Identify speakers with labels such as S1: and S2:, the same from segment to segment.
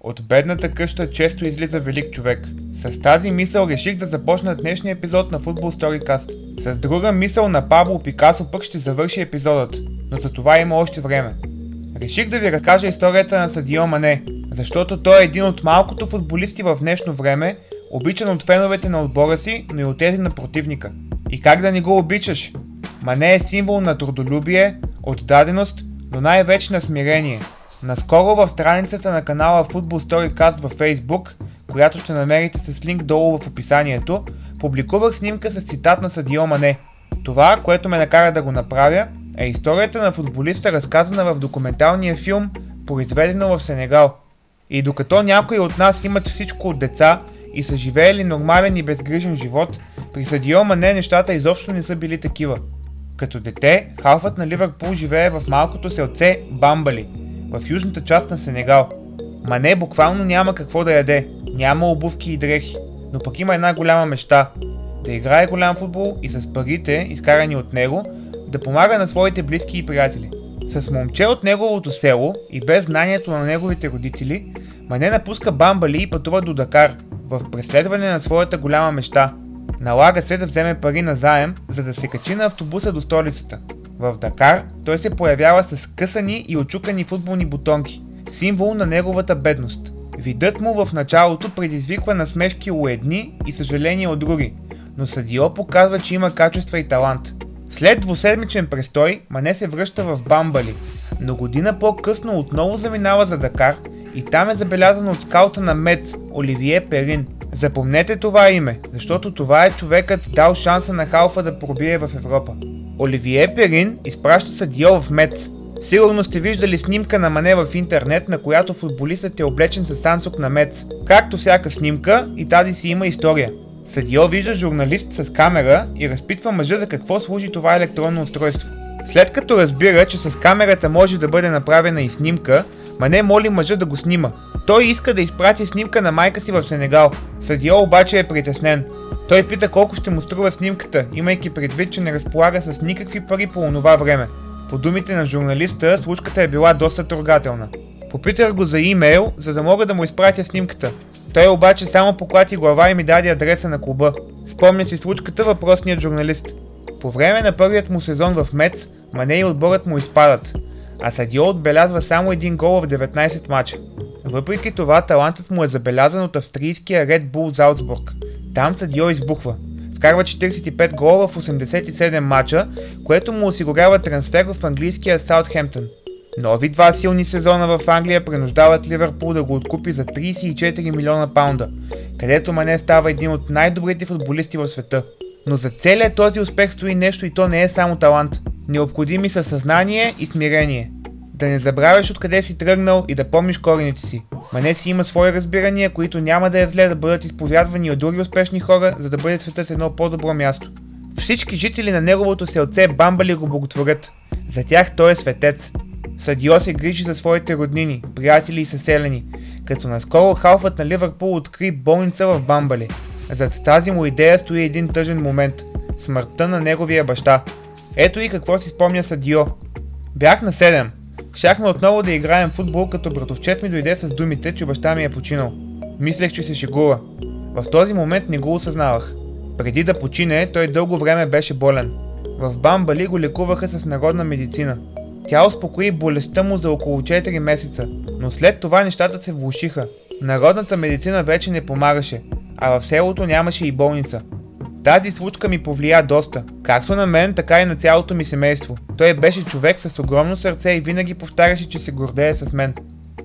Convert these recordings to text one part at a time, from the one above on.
S1: От бедната къща често излиза велик човек. С тази мисъл реших да започна днешния епизод на Football Storycast. С друга мисъл на Пабло Пикасо пък ще завърши епизодът, но за това има още време. Реших да ви разкажа историята на Садио Мане, защото той е един от малкото футболисти в днешно време, обичан от феновете на отбора си, но и от тези на противника. И как да не го обичаш? Мане е символ на трудолюбие, отдаденост, но най-вече на смирение. Наскоро в страницата на канала Football Storycast във Facebook, която ще намерите с линк долу в описанието, публикувах снимка с цитат на Садио Мане. Това, което ме накара да го направя, е историята на футболиста разказана в документалния филм, произведено в Сенегал. И докато някои от нас имат всичко от деца и са живеели нормален и безгрижен живот, при Садио Мане нещата изобщо не са били такива. Като дете, халфът на Ливърпул живее в малкото селце Бамбали, в южната част на Сенегал. Мане буквално няма какво да яде, няма обувки и дрехи, но пък има една голяма мечта – да играе голям футбол и с парите, изкарани от него, да помага на своите близки и приятели. С момче от неговото село и без знанието на неговите родители, Мане напуска Бамбали и пътува до Дакар, в преследване на своята голяма мечта. Налага се да вземе пари на заем, за да се качи на автобуса до столицата. В Дакар той се появява с късани и очукани футболни бутонки, символ на неговата бедност. Видът му в началото предизвиква насмешки у едни и съжаление от други, но Садио показва, че има качества и талант. След двуседмичен престой, Мане се връща в Бамбали, но година по-късно отново заминава за Дакар и там е забелязан от скаута на Мец, Оливие Перин. Запомнете това име, защото това е човекът дал шанса на Халфа да пробие в Европа. Оливие Перин изпраща Садио в Мец. Сигурно сте виждали снимка на Мане в интернет, на която футболистът е облечен с сансук на Мец. Както всяка снимка, и тази си има история. Съдио вижда журналист с камера и разпитва мъжа за какво служи това електронно устройство. След като разбира, че с камерата може да бъде направена и снимка, Мане моли мъжа да го снима. Той иска да изпрати снимка на майка си в Сенегал. Съдио обаче е притеснен. Той пита колко ще му струва снимката, имайки предвид, че не разполага с никакви пари по онова време. По думите на журналиста, случката е била доста трогателна. Попитах го за имейл, за да мога да му изпратя снимката. Той обаче само поклати глава и ми даде адреса на клуба. Спомня си случката въпросният журналист. По време на първият му сезон в Мец, Мане и отборът му изпадат, а Садио отбелязва само един гол в 19 мача. Въпреки това, талантът му е забелязан от австрийския Red Bull Залцбург. Там Садио избухва. Вкарва 45 гола в 87 мача, което му осигурява трансфер в английския Саутхемптън. Нови два силни сезона в Англия принуждават Ливърпул да го откупи за 34 милиона паунда, където Мане става един от най-добрите футболисти в света. Но за целият този успех стои нещо и то не е само талант. Необходими са съзнание и смирение. Да не забравяш откъде си тръгнал и да помниш корените си. Мане си има свои разбирания, които няма да е зле да бъдат изповядвани от други успешни хора, за да бъде светът едно по-добро място. Всички жители на неговото селце Бамбали го благотворят. За тях той е светец. Садио се грижи за своите роднини, приятели и съселени, като наскоро халфът на Ливърпул откри болница в Бамбали. Зад тази му идея стои един тъжен момент – смъртта на неговия баща. Ето и какво си спомня Садио. Бях на 7. Щяхме отново да играем футбол, като братовчет ми дойде с думите, че баща ми е починал. Мислех, че се шегува. В този момент не го осъзнавах. Преди да почине, той дълго време беше болен. В Бамбали го лекуваха с народна медицина. Тя успокои болестта му за около 4 месеца, но след това нещата се влушиха. Народната медицина вече не помагаше, а в селото нямаше и болница. Тази случка ми повлия доста, както на мен, така и на цялото ми семейство. Той беше човек с огромно сърце и винаги повтаряше, че се гордее с мен.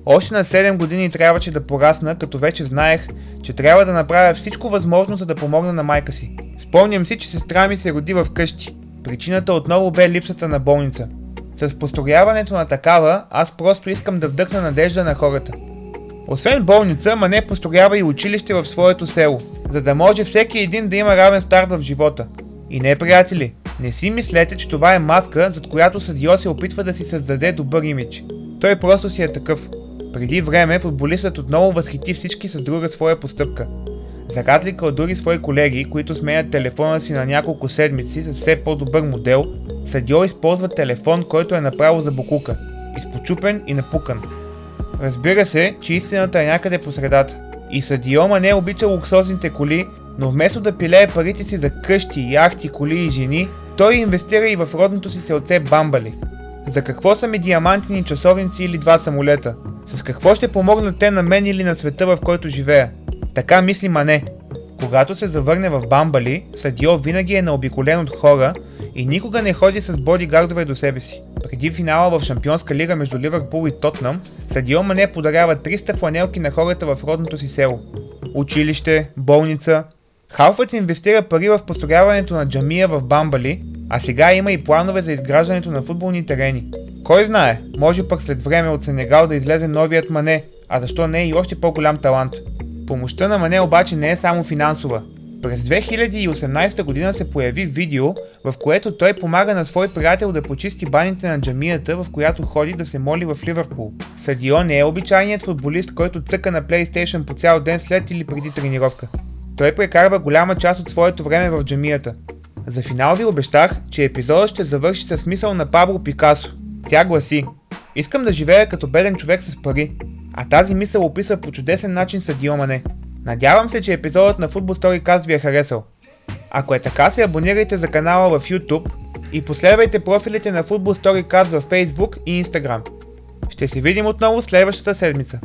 S1: Още на 7 години трябваше да порасна, като вече знаех, че трябва да направя всичко възможно, за да помогна на майка си. Спомням си, че сестра ми се роди в къщи. Причината отново бе липсата на болница. С построяването на такава, аз просто искам да вдъхна надежда на хората. Освен болница, Мане построява и училище в своето село, за да може всеки един да има равен старт в живота. И не, приятели, не си мислете, че това е маска, зад която Садио се опитва да си създаде добър имидж. Той просто си е такъв. Преди време футболистът отново възхити всички с друга своя постъпка. За разлика от други свои колеги, които сменят телефона си на няколко седмици с все по-добър модел, Садио използва телефон, който е направо за букука. Изпочупен и напукан. Разбира се, че истината е някъде по средата. И Садио Мане обича луксозните коли, но вместо да пилее парите си за къщи, яхти, коли и жени, той инвестира и в родното си селце Бамбали. За какво са ми диамантини часовници или два самолета? С какво ще помогнат те на мен или на света, в който живея? Така мисли Мане. Когато се завърне в Бамбали, Садио винаги е наобиколен от хора и никога не ходи с бодигардове до себе си. Преди финала в Шампионска лига между Ливърпул и Тотнам, Садио Мане подарява 300 фланелки на хората в родното си село. Училище, болница. Халфът инвестира пари в построяването на джамия в Бамбали, а сега има и планове за изграждането на футболни терени. Кой знае, може пък след време от Сенегал да излезе новият Мане, а защо не и още по-голям талант. Помощта на Мане обаче не е само финансова. През 2018 година се появи видео, в което той помага на свой приятел да почисти баните на джамията, в която ходи да се моли в Ливърпул. Садио не е обичайният футболист, който цъка на PlayStation по цял ден след или преди тренировка. Той прекарва голяма част от своето време в джамията. За финал ви обещах, че епизодът ще завърши с мисъл на Пабло Пикасо. Тя гласи Искам да живея като беден човек с пари. А тази мисъл описва по чудесен начин Садио Мане. Надявам се, че епизодът на Football Storycast ви е харесал. Ако е така, се абонирайте за канала в YouTube и последвайте профилите на Football Storycast в Facebook и Instagram. Ще се видим отново следващата седмица.